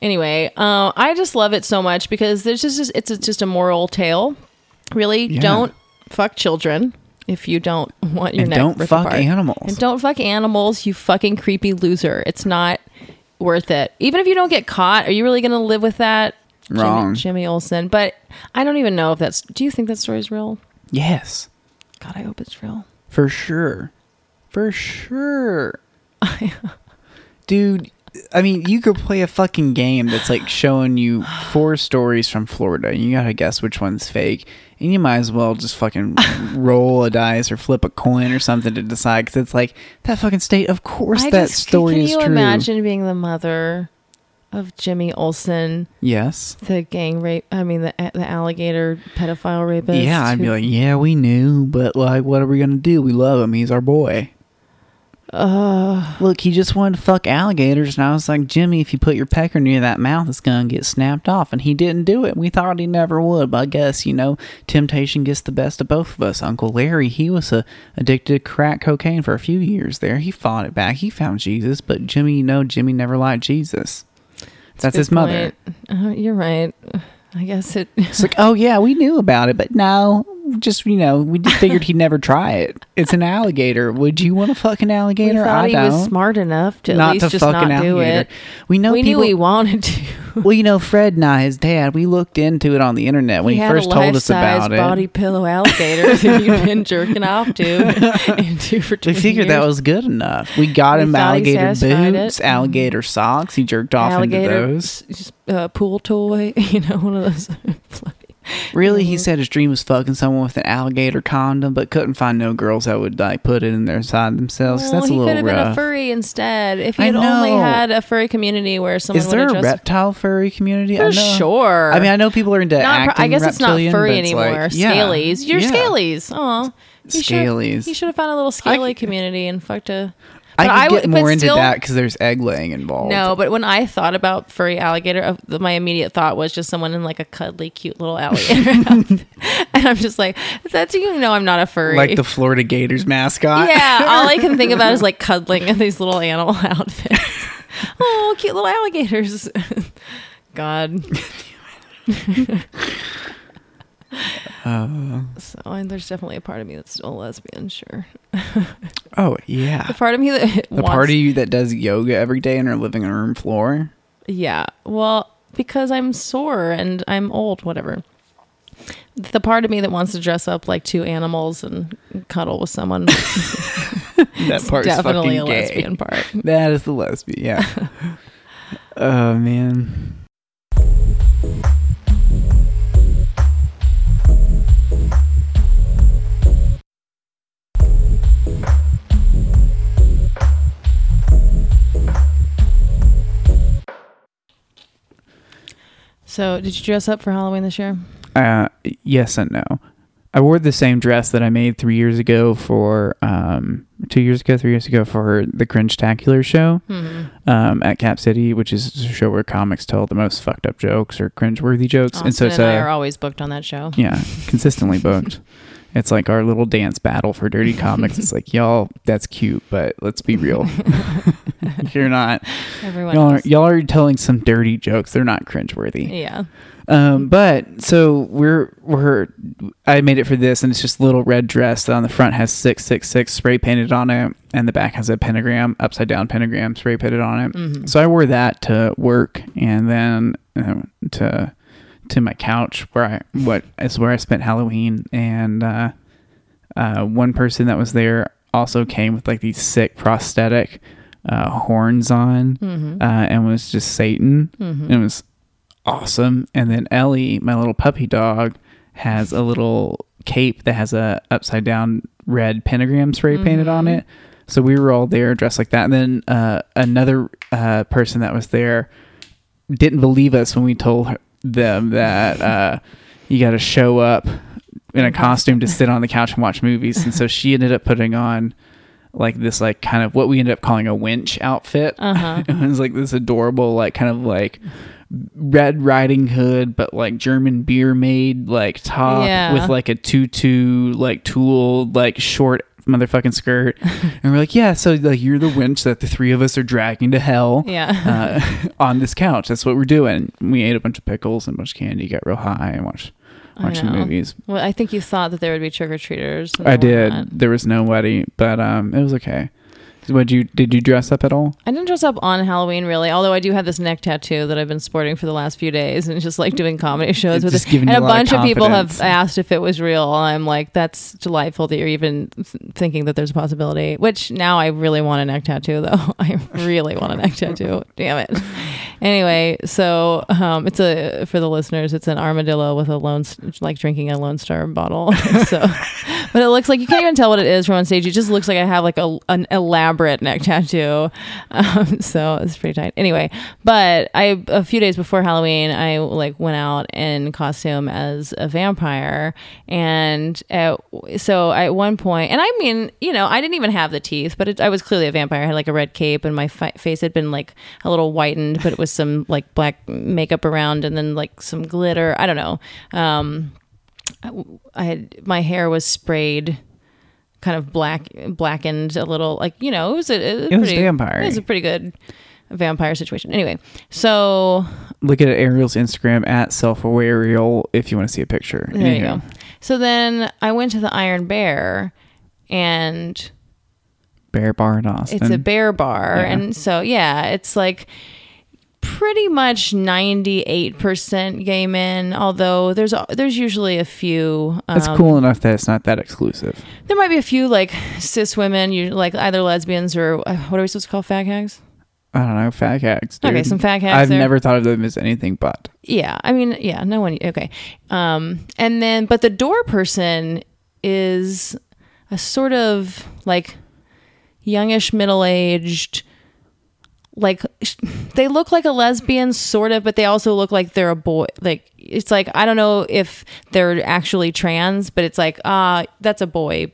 Anyway, uh, I just love it so much because there's just it's a, just a moral tale. Really, Yeah. don't fuck children if you don't want your and neck don't fuck apart. animals. And don't fuck animals, you fucking creepy loser. It's not worth it. Even if you don't get caught, are you really going to live with that? Jimmy- Wrong. Jimmy, Olsen. But I don't even know if that's. Do you think that story's real? yes, God, I hope it's real. for sure, for sure, dude. I mean, you could play a fucking game that's like showing you four stories from Florida, and you gotta guess which one's fake. And you might as well just fucking roll a dice or flip a coin or something to decide, because it's like that fucking state. Of course, I that just- story Can is true. Can you imagine being the mother of Jimmy Olsen, Yes. the gang rape? I mean, the the alligator pedophile rapist. Yeah, I'd be like, yeah, we knew, but like, what are we gonna do? We love him. He's our boy. Uh, Look, he just wanted to fuck alligators, and I was like, Jimmy, if you put your pecker near that mouth, it's gonna get snapped off. And he didn't do it. We thought he never would, but I guess you know, temptation gets the best of both of us. Uncle Larry, he was uh, addicted to crack cocaine for a few years there. He fought it back. He found Jesus, but Jimmy, you know, Jimmy never liked Jesus. That's good his mother. Uh, you're right. I guess it. It's like, oh yeah, we knew about it, but no, just you know, we just figured he'd never try it. It's an alligator. Would you want a fucking alligator? thought I he don't. was smart enough to at least just not do it. We know we people. knew he wanted to. well, you know, Fred and I, his dad, we looked into it on the internet when he, had first told us about it. body pillow alligator that you've been jerking off to for we 20 figured that was good enough. We got We him alligator boots, it. alligator socks. He jerked off alligator into those. s- uh, pool toy. You know, one of those. Really, Mm-hmm. he said his dream was fucking someone with an alligator condom, but couldn't find no girls that would like put it in their side themselves. well, that's a he could little have been a furry instead. If he I had only had a furry community where someone Is there a reptile furry community? for I know. sure. I mean, I know people are into Not, acting. I guess it's not furry it's like- anymore. yeah, Scalies. You're yeah. scalies. Oh, Scalies. He should have found a little scaly c- community and fucked a. I could get more into still- that because there's egg laying involved. No, but when I thought about furry alligator, uh, my immediate thought was just someone in like a cuddly, cute little alligator and I'm just like, that's you know, I'm not a furry. like the Florida Gators mascot. yeah, all I can think about is like cuddling in these little animal outfits. oh, cute little alligators. God. Uh, So and there's definitely a part of me that's still a lesbian, sure. oh yeah. The part of me that The wants, part of you that does yoga every day in her living room floor. Yeah. Well, because I'm sore and I'm old, whatever. The part of me that wants to dress up like two animals and cuddle with someone That part's definitely a gay. lesbian part. That is the lesbian. Yeah. oh man. So, did you dress up for Halloween this year? Uh, yes and no. I wore the same dress that I made three years ago for um two years ago, three years ago for the Cringe Tacular show Mm-hmm. um at Cap City, which is a show where comics tell the most fucked up jokes or cringe worthy jokes. Austin and so and, I are always booked on that show. yeah, consistently booked. It's like our little dance battle for dirty comics. it's like y'all, that's cute, but let's be real. You're not. Everyone Y'all are, y'all are telling some dirty jokes. They're not cringeworthy. Yeah. Um, but so we're we're I made it for this, and it's just a little red dress that on the front has six six six spray painted on it, and the back has a pentagram, upside down pentagram spray painted on it. Mhm. So I wore that to work, and then uh, to to my couch where I what is where I spent Halloween, and uh, uh, one person that was there also came with like these sick prosthetic uh, horns on, Mhm. uh, and was just Satan. Mhm. It was awesome. And then Ellie, my little puppy dog, has a little cape that has a upside down red pentagram spray painted on Mhm. it. So we were all there dressed like that. And then uh, another uh, person that was there didn't believe us when we told her- them that uh, you got to show up in a costume to sit on the couch and watch movies. And so she ended up putting on like this like kind of what we ended up calling a winch outfit. Uh-huh. it was like this adorable like kind of like red riding hood but like german beer maid like top Yeah. with like a tutu like tool like short motherfucking skirt. And we're like yeah so like you're the winch that the three of us are dragging to hell Yeah. uh, on this couch. That's what we're doing. We ate a bunch of pickles and a bunch of candy got real high and watched watched some movies. Well, I think you thought that there would be trick or treaters. i did. There was nobody but um it was okay what you did you dress up at all I didn't dress up on Halloween really, although I do have this neck tattoo that I've been sporting for the last few days and just like doing comedy shows with just it. And you a lot of bunch of, people have asked if it was real. I'm like, that's delightful that you're even thinking that there's a possibility. Which now I really want a neck tattoo though. I really want a neck tattoo. Damn it. Anyway, so um, it's a for the listeners, it's an armadillo with a lone like drinking a Lone Star bottle. so, but it looks like you can't even tell what it is from on stage. It just looks like I have like a an elaborate neck tattoo. Um, so it's pretty tight. Anyway, but I a few days before Halloween, I like went out in costume as a vampire, and at, so at one point, and I mean, you know, I didn't even have the teeth, but it, I was clearly a vampire. I had like a red cape, and my fi- face had been like a little whitened, but it was some like black makeup around, and then like some glitter. I don't know. Um, I, I had my hair was sprayed kind of black blackened a little like you know it was a, it was, It was pretty, vampire-y. it was a pretty good vampire situation anyway so look at ariel's instagram at self-aware ariel if you want to see a picture there you go so then i went to the iron bear and bear bar in austin it's a bear bar Yeah. and so yeah it's like pretty much 98% gay men although there's there's usually a few um, It's cool enough that it's not that exclusive. there might be a few like cis women you like either lesbians or uh, what are we supposed to call fag hags I don't know, fag hags. Okay, some fag hags I've there. never thought of them as anything but. yeah i mean yeah no one okay um and then but the door person is a sort of like youngish middle-aged like sh- they look like a lesbian sort of but they also look like they're a boy like it's like i don't know if they're actually trans but it's like ah that's a boy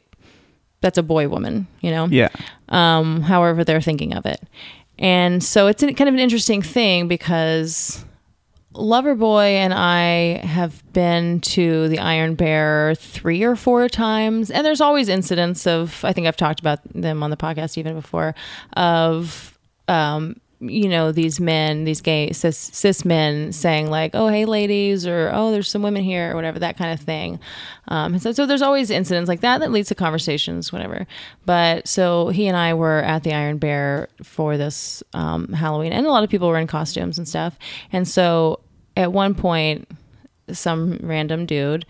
that's a boy woman you know Yeah. um, however they're thinking of it. And so it's kind of an interesting thing because Loverboy and I have been to the Iron Bear three or four times, and there's always incidents of I think I've talked about them on the podcast even before of um, you know these men, these gay cis, cis men saying like, "Oh hey ladies," or "Oh there's some women here," or whatever that kind of thing. Um, so, so there's always incidents like that that leads to conversations, whatever. But so he and I were at the Iron Bear for this um, Halloween, and a lot of people were in costumes and stuff. And so at one point, some random dude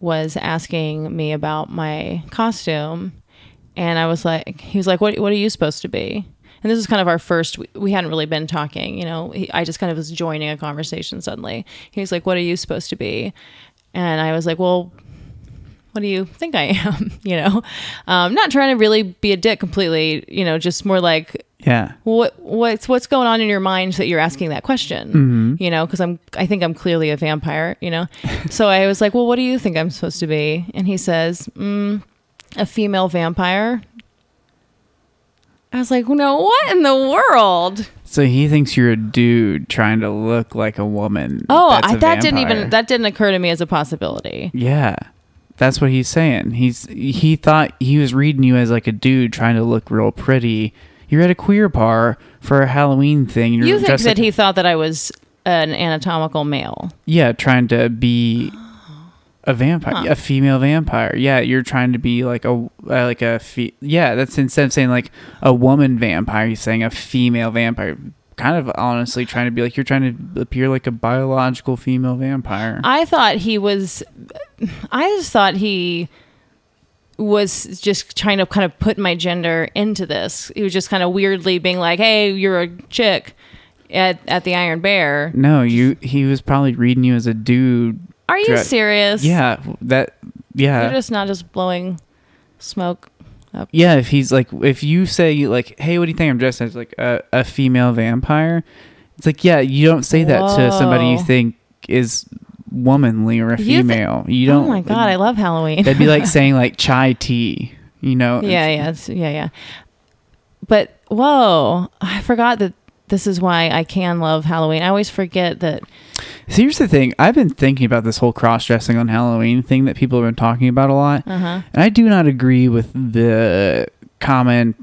was asking me about my costume, and I was like, he was like, "What what are you supposed to be?" And this was kind of our first. We, we hadn't really been talking, you know. He, I just kind of was joining a conversation suddenly. He was like, "What are you supposed to be?" And I was like, "Well, what do you think I am?" you know, um, not trying to really be a dick completely. You know, just more like Yeah. what what's what's going on in your mind that you're asking that question you know because i'm i think i'm clearly a vampire you know so i was like well what do you think i'm supposed to be and he says mm, a female vampire i was like no what in the world So he thinks you're a dude trying to look like a woman. oh I, a that didn't even that didn't occur to me as a possibility Yeah. That's what he's saying. He's he thought he was reading you as like a dude trying to look real pretty. You're at a queer bar for a Halloween thing. You're You think that like- he thought that I was an anatomical male? yeah, trying to be a vampire, Huh. a female vampire. Yeah, you're trying to be like a uh, like a fe- yeah. That's instead of saying like a woman vampire, he's saying a female vampire. Kind of honestly trying to be like you're trying to appear like a biological female vampire. I thought he was. I just thought he was just trying to kind of put my gender into this. He was just kind of weirdly being like, "Hey, you're a chick." At, at the Iron Bear. no, you. He was probably reading you as a dude. Are you Dre- serious? Yeah, that. Yeah, You're just not just blowing smoke up. Yeah, if he's like, if you say like, "Hey, what do you think I'm dressed as?" Like a, a female vampire, it's like, yeah, you don't say that to somebody you Whoa. think is womanly or a You thi- female. you don't. Oh my god, I love Halloween. That'd be like saying like chai tea. You know? yeah, It's- yeah, it's, yeah, yeah. But whoa, I forgot that this is why I can love Halloween. I always forget that. Here's the thing. I've been thinking about this whole cross dressing on Halloween thing that people have been talking about a lot, Uh huh. and I do not agree with the common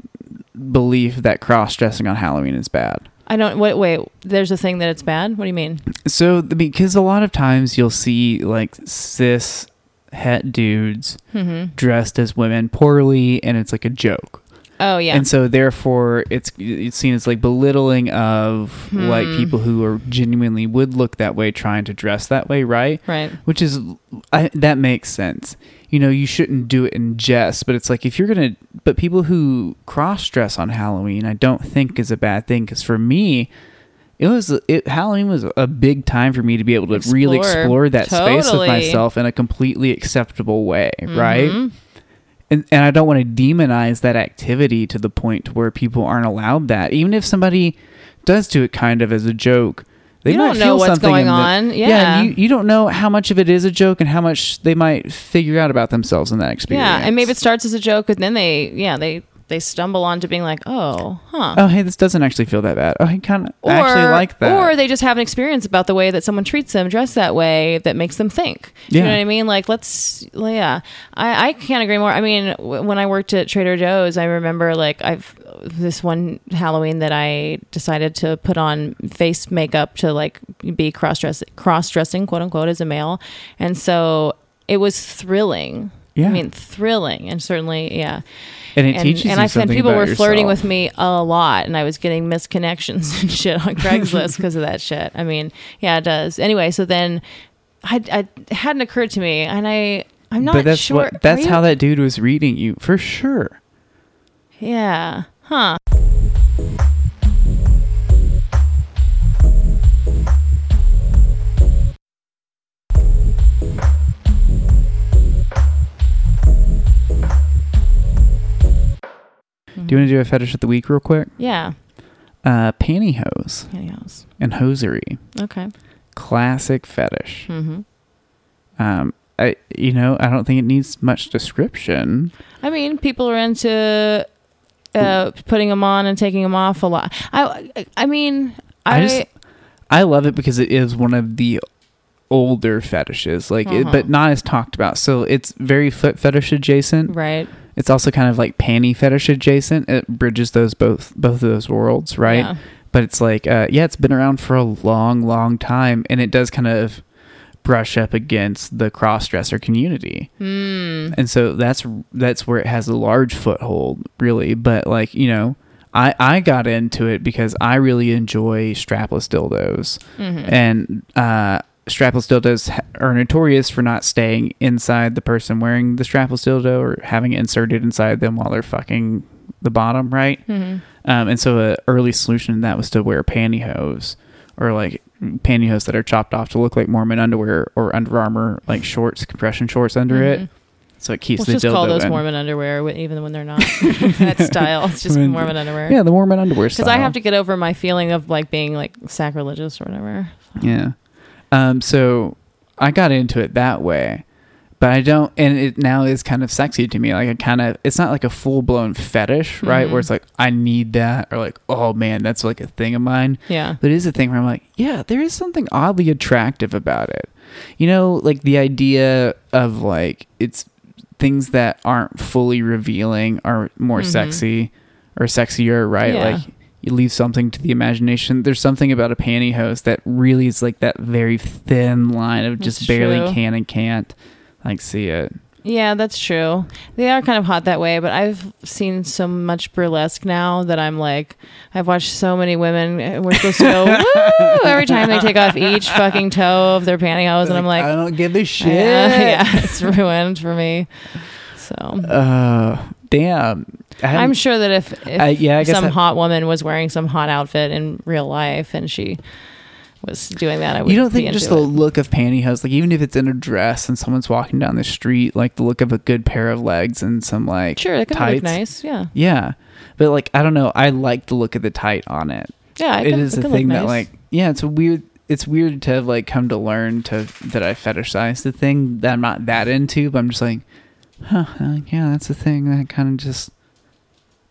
belief that cross dressing on Halloween is bad. I don't. Wait, wait. There's a thing that it's bad. What do you mean? So, because a lot of times you'll see like cis het dudes Mm-hmm. dressed as women poorly, and it's like a joke. Oh yeah. And so, therefore, it's it's seen as like belittling of like Hmm. people who are genuinely would look that way, trying to dress that way, right? right. Which is I, that makes sense. You know, you shouldn't do it in jest, but it's like if you're gonna. But people who cross dress on Halloween, I don't think is a bad thing. Because for me, it was it Halloween was a big time for me to be able to really Explore. explore that space with myself in a completely acceptable way, right? And and I don't want to demonize that activity to the point where people aren't allowed that, even if somebody does do it kind of as a joke. They You might don't know what's going in the- on. yeah, Yeah. you, you don't know how much of it is a joke and how much they might figure out about themselves in that experience. Yeah, and maybe it starts as a joke, and then they, yeah, they they stumble onto being like, oh, huh. oh hey, this doesn't actually feel that bad. Oh, I kind of actually like that. Or they just have an experience about the way that someone treats them, dressed that way, that makes them think. You Yeah. know what I mean? Like, let's, yeah. I, I can't agree more. I mean, w- when I worked at Trader Joe's, I remember like I've this one Halloween that I decided to put on face makeup to like be cross dress cross dressing, quote unquote, as a male, and so it was thrilling. Yeah. I mean, thrilling, and certainly, yeah and it and, teaches and you I something people were about flirting with me a lot, and I was getting misconnections and shit on Craigslist because of that shit. I mean, yeah, it does. Anyway, so then I, I hadn't occurred to me, and I I'm not but that's sure. what that's how that dude was reading you for sure. Yeah. Huh. Do you want to do a fetish of the week real quick? Yeah. Uh, pantyhose Anyhows. and hosiery, Okay. classic fetish. hmm Um, I you know I don't think it needs much description. I mean, people are into uh, putting them on and taking them off a lot. I I mean, I, I just I love it because it is one of the older fetishes, like, it, Uh-huh. but not as talked about. So it's very foot fetish adjacent. right. It's also kind of like panty fetish adjacent. It bridges those both both of those worlds, right? Yeah. But it's like, uh, yeah, it's been around for a long, long time, and it does kind of brush up against the cross dresser community. Hmm. and so that's that's where it has a large foothold really but like you know i i got into it because i really enjoy strapless dildos Mhm. and uh strapless dildos are notorious for not staying inside the person wearing the strapless dildo or having it inserted inside them while they're fucking the bottom right Mhm. um, and so an early solution to that was to wear pantyhose or like pantyhose that are chopped off to look like Mormon underwear or Under Armour like shorts, compression shorts under it. Mhm. So it keeps Let's the just dildo call those in. Mormon underwear, even when they're not that style. It's just Mormon- Mormon underwear. Yeah, the Mormon underwear Because I have to get over my feeling of like being like sacrilegious or whatever. Yeah. Um, so I got into it that way. but I don't, and it now is kind of sexy to me. Like I kind of, it's not like a full blown fetish, right? Mhm. Where it's like I need that, or like, oh man, that's like a thing of mine. Yeah. But it is a thing where I'm like, yeah, there is something oddly attractive about it. You know, like the idea of like it's things that aren't fully revealing are more Mhm. sexy or sexier, right? Yeah. Like you leave something to the imagination. There's something about a pantyhose that really is like that very thin line of just That's barely true. can and can't like see it. Yeah, that's true. They are kind of hot that way, but I've seen so much burlesque now that I'm like, I've watched so many women. uh, We're supposed to go woo every time they take off each fucking toe of their pantyhose, and I'm like, I don't give a shit. yeah, yeah, it's ruined for me. So Uh, damn. I I'm sure that if, if yeah, I some that- hot woman was wearing some hot outfit in real life and she was doing that, I would. You don't think just the it. look of pantyhose, like even if it's in a dress and someone's walking down the street, like the look of a good pair of legs and some like Sure, it could tights. look nice. Yeah, Yeah, but like I don't know, I like the look of the tight on it. yeah. it could- is a could look thing that like yeah, it's a weird. It's weird to have like come to learn to that I fetishize the thing that I'm not that into, but I'm just like, huh, uh, yeah, that's a thing that kind of just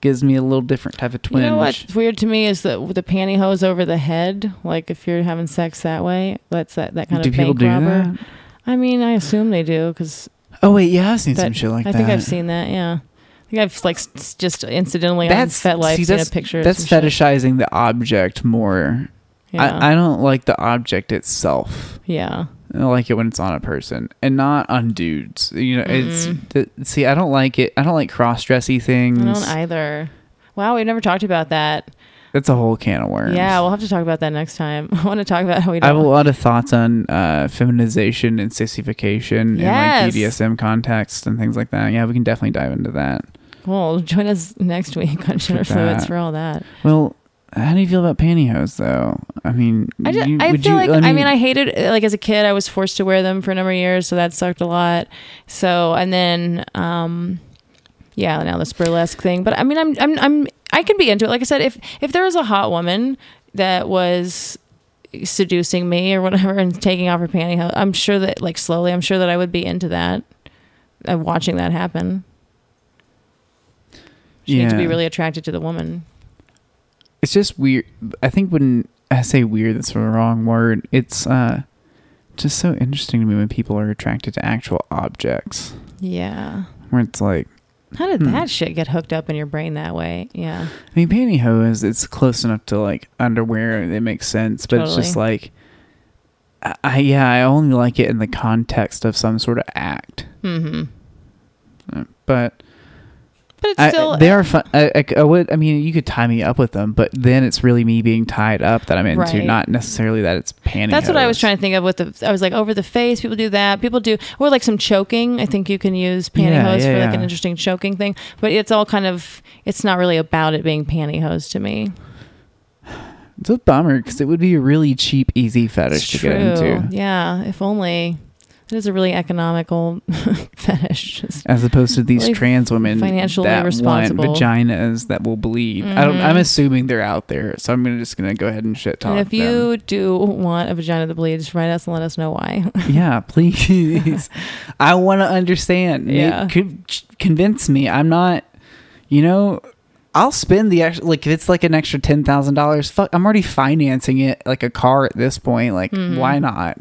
gives me a little different type of twinge. You know what's weird to me is that the pantyhose over the head, like if you're having sex that way, that's that, that kind do of people bank do robber. that? I mean, I assume they do because Oh wait, yeah, I've seen But some shit like I that. I think I've seen that. Yeah, I think I've like just incidentally That's- on FetLife see, seen a that's- picture. of That's some shit. fetishizing the object more. Yeah, I, I don't like the object itself. yeah. I like it when it's on a person and not on dudes. You know, it's Mm-mm. the, see. I don't like it. I don't like cross dressy things. I don't either. Wow, we've never talked about that. That's a whole can of worms. Yeah, we'll have to talk about that next time. I want to talk about how we do I have a lot of thoughts on uh, feminization and sissification Yes. in like BDSM context and things like that. Yeah, we can definitely dive into that. Well, join us next week on that. for all that. Well, how do you feel about pantyhose though? I mean, I, just, you- I feel you- like I mean, I hated like as a kid I was forced to wear them for a number of years, so that sucked a lot. So and then um yeah, now this burlesque thing. But I mean I'm I'm I'm I can be into it. Like I said, if if there was a hot woman that was seducing me or whatever and taking off her pantyhose, I'm sure that like slowly I'm sure that I would be into that. Of watching that happen. You need to be really attracted to the woman. It's just weird. I think when I say weird, that's the wrong word. It's uh, just so interesting to me when people are attracted to actual objects. Yeah. Where it's like, How did Hmm. that shit get hooked up in your brain that way? Yeah. I mean, pantyhose, it's close enough to like underwear. It makes sense, but it's just like, I, I yeah, I only like it in the context of some sort of act. Mm-hmm. Uh, But But it's I, still they are fun. I, I, I would. I mean, you could tie me up with them, but then it's really me being tied up that I'm into, Right. not necessarily that it's pantyhose. That's what I was trying to think of with the. I was like over the face. People do that. People do or like some choking. I think you can use pantyhose Yeah, yeah, for like an interesting choking thing. But it's all kind of. It's not really about it being pantyhose to me. It's a bummer because it would be a really cheap, easy fetish It's to get into, Yeah, if only. It is a really economical fetish. As opposed to these Really trans women financially that responsible. want vaginas that will bleed. I don't, I'm Mhm. assuming they're out there, so I'm gonna, just gonna go ahead and shit talk. and if them. you do want a vagina that bleeds, write us and let us know why. yeah, please. I want to understand. Yeah. con- convince me. I'm not. You know, I'll spend the extra. Like if it's like an extra ten thousand dollars. Fuck, I'm already financing it like a car at this point. Like, Mhm. why not?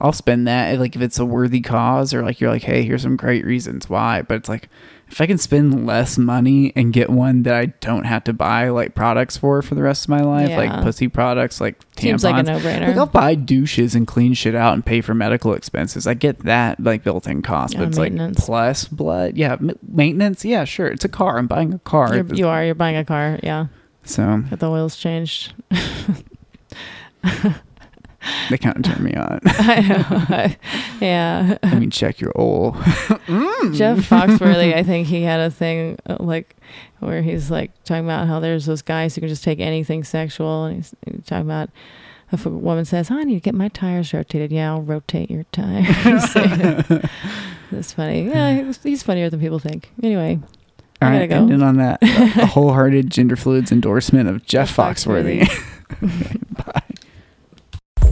I'll spend that. Like if it's a worthy cause, or like you're like, hey, here's some great reasons why. But it's like. If I can spend less money and get one that I don't have to buy like products for for the rest of my life, Yeah. like pussy products, like tampons, Seems like a no-brainer. like I'll buy douches and clean shit out and pay for medical expenses. I get that like built-in cost, Yeah, but it's like plus blood. Yeah, m- maintenance. Yeah, sure. It's a car. I'm buying a car. You're, you are. You're buying a car. Yeah. so Got the oils changed. they kind of turn me on. I know. yeah. I mean, check your oil. Jeff Foxworthy, I think he had a thing uh, like where he's like talking about how there's those guys who can just take anything sexual, and he's, he's talking about if a woman says, "Oh, "I need to get my tires rotated," yeah, I'll rotate your tires. That's funny. Yeah, he's, funnier than people think. Anyway, All I right, go. ending on that a wholehearted gender fluids endorsement of Jeff Foxworthy.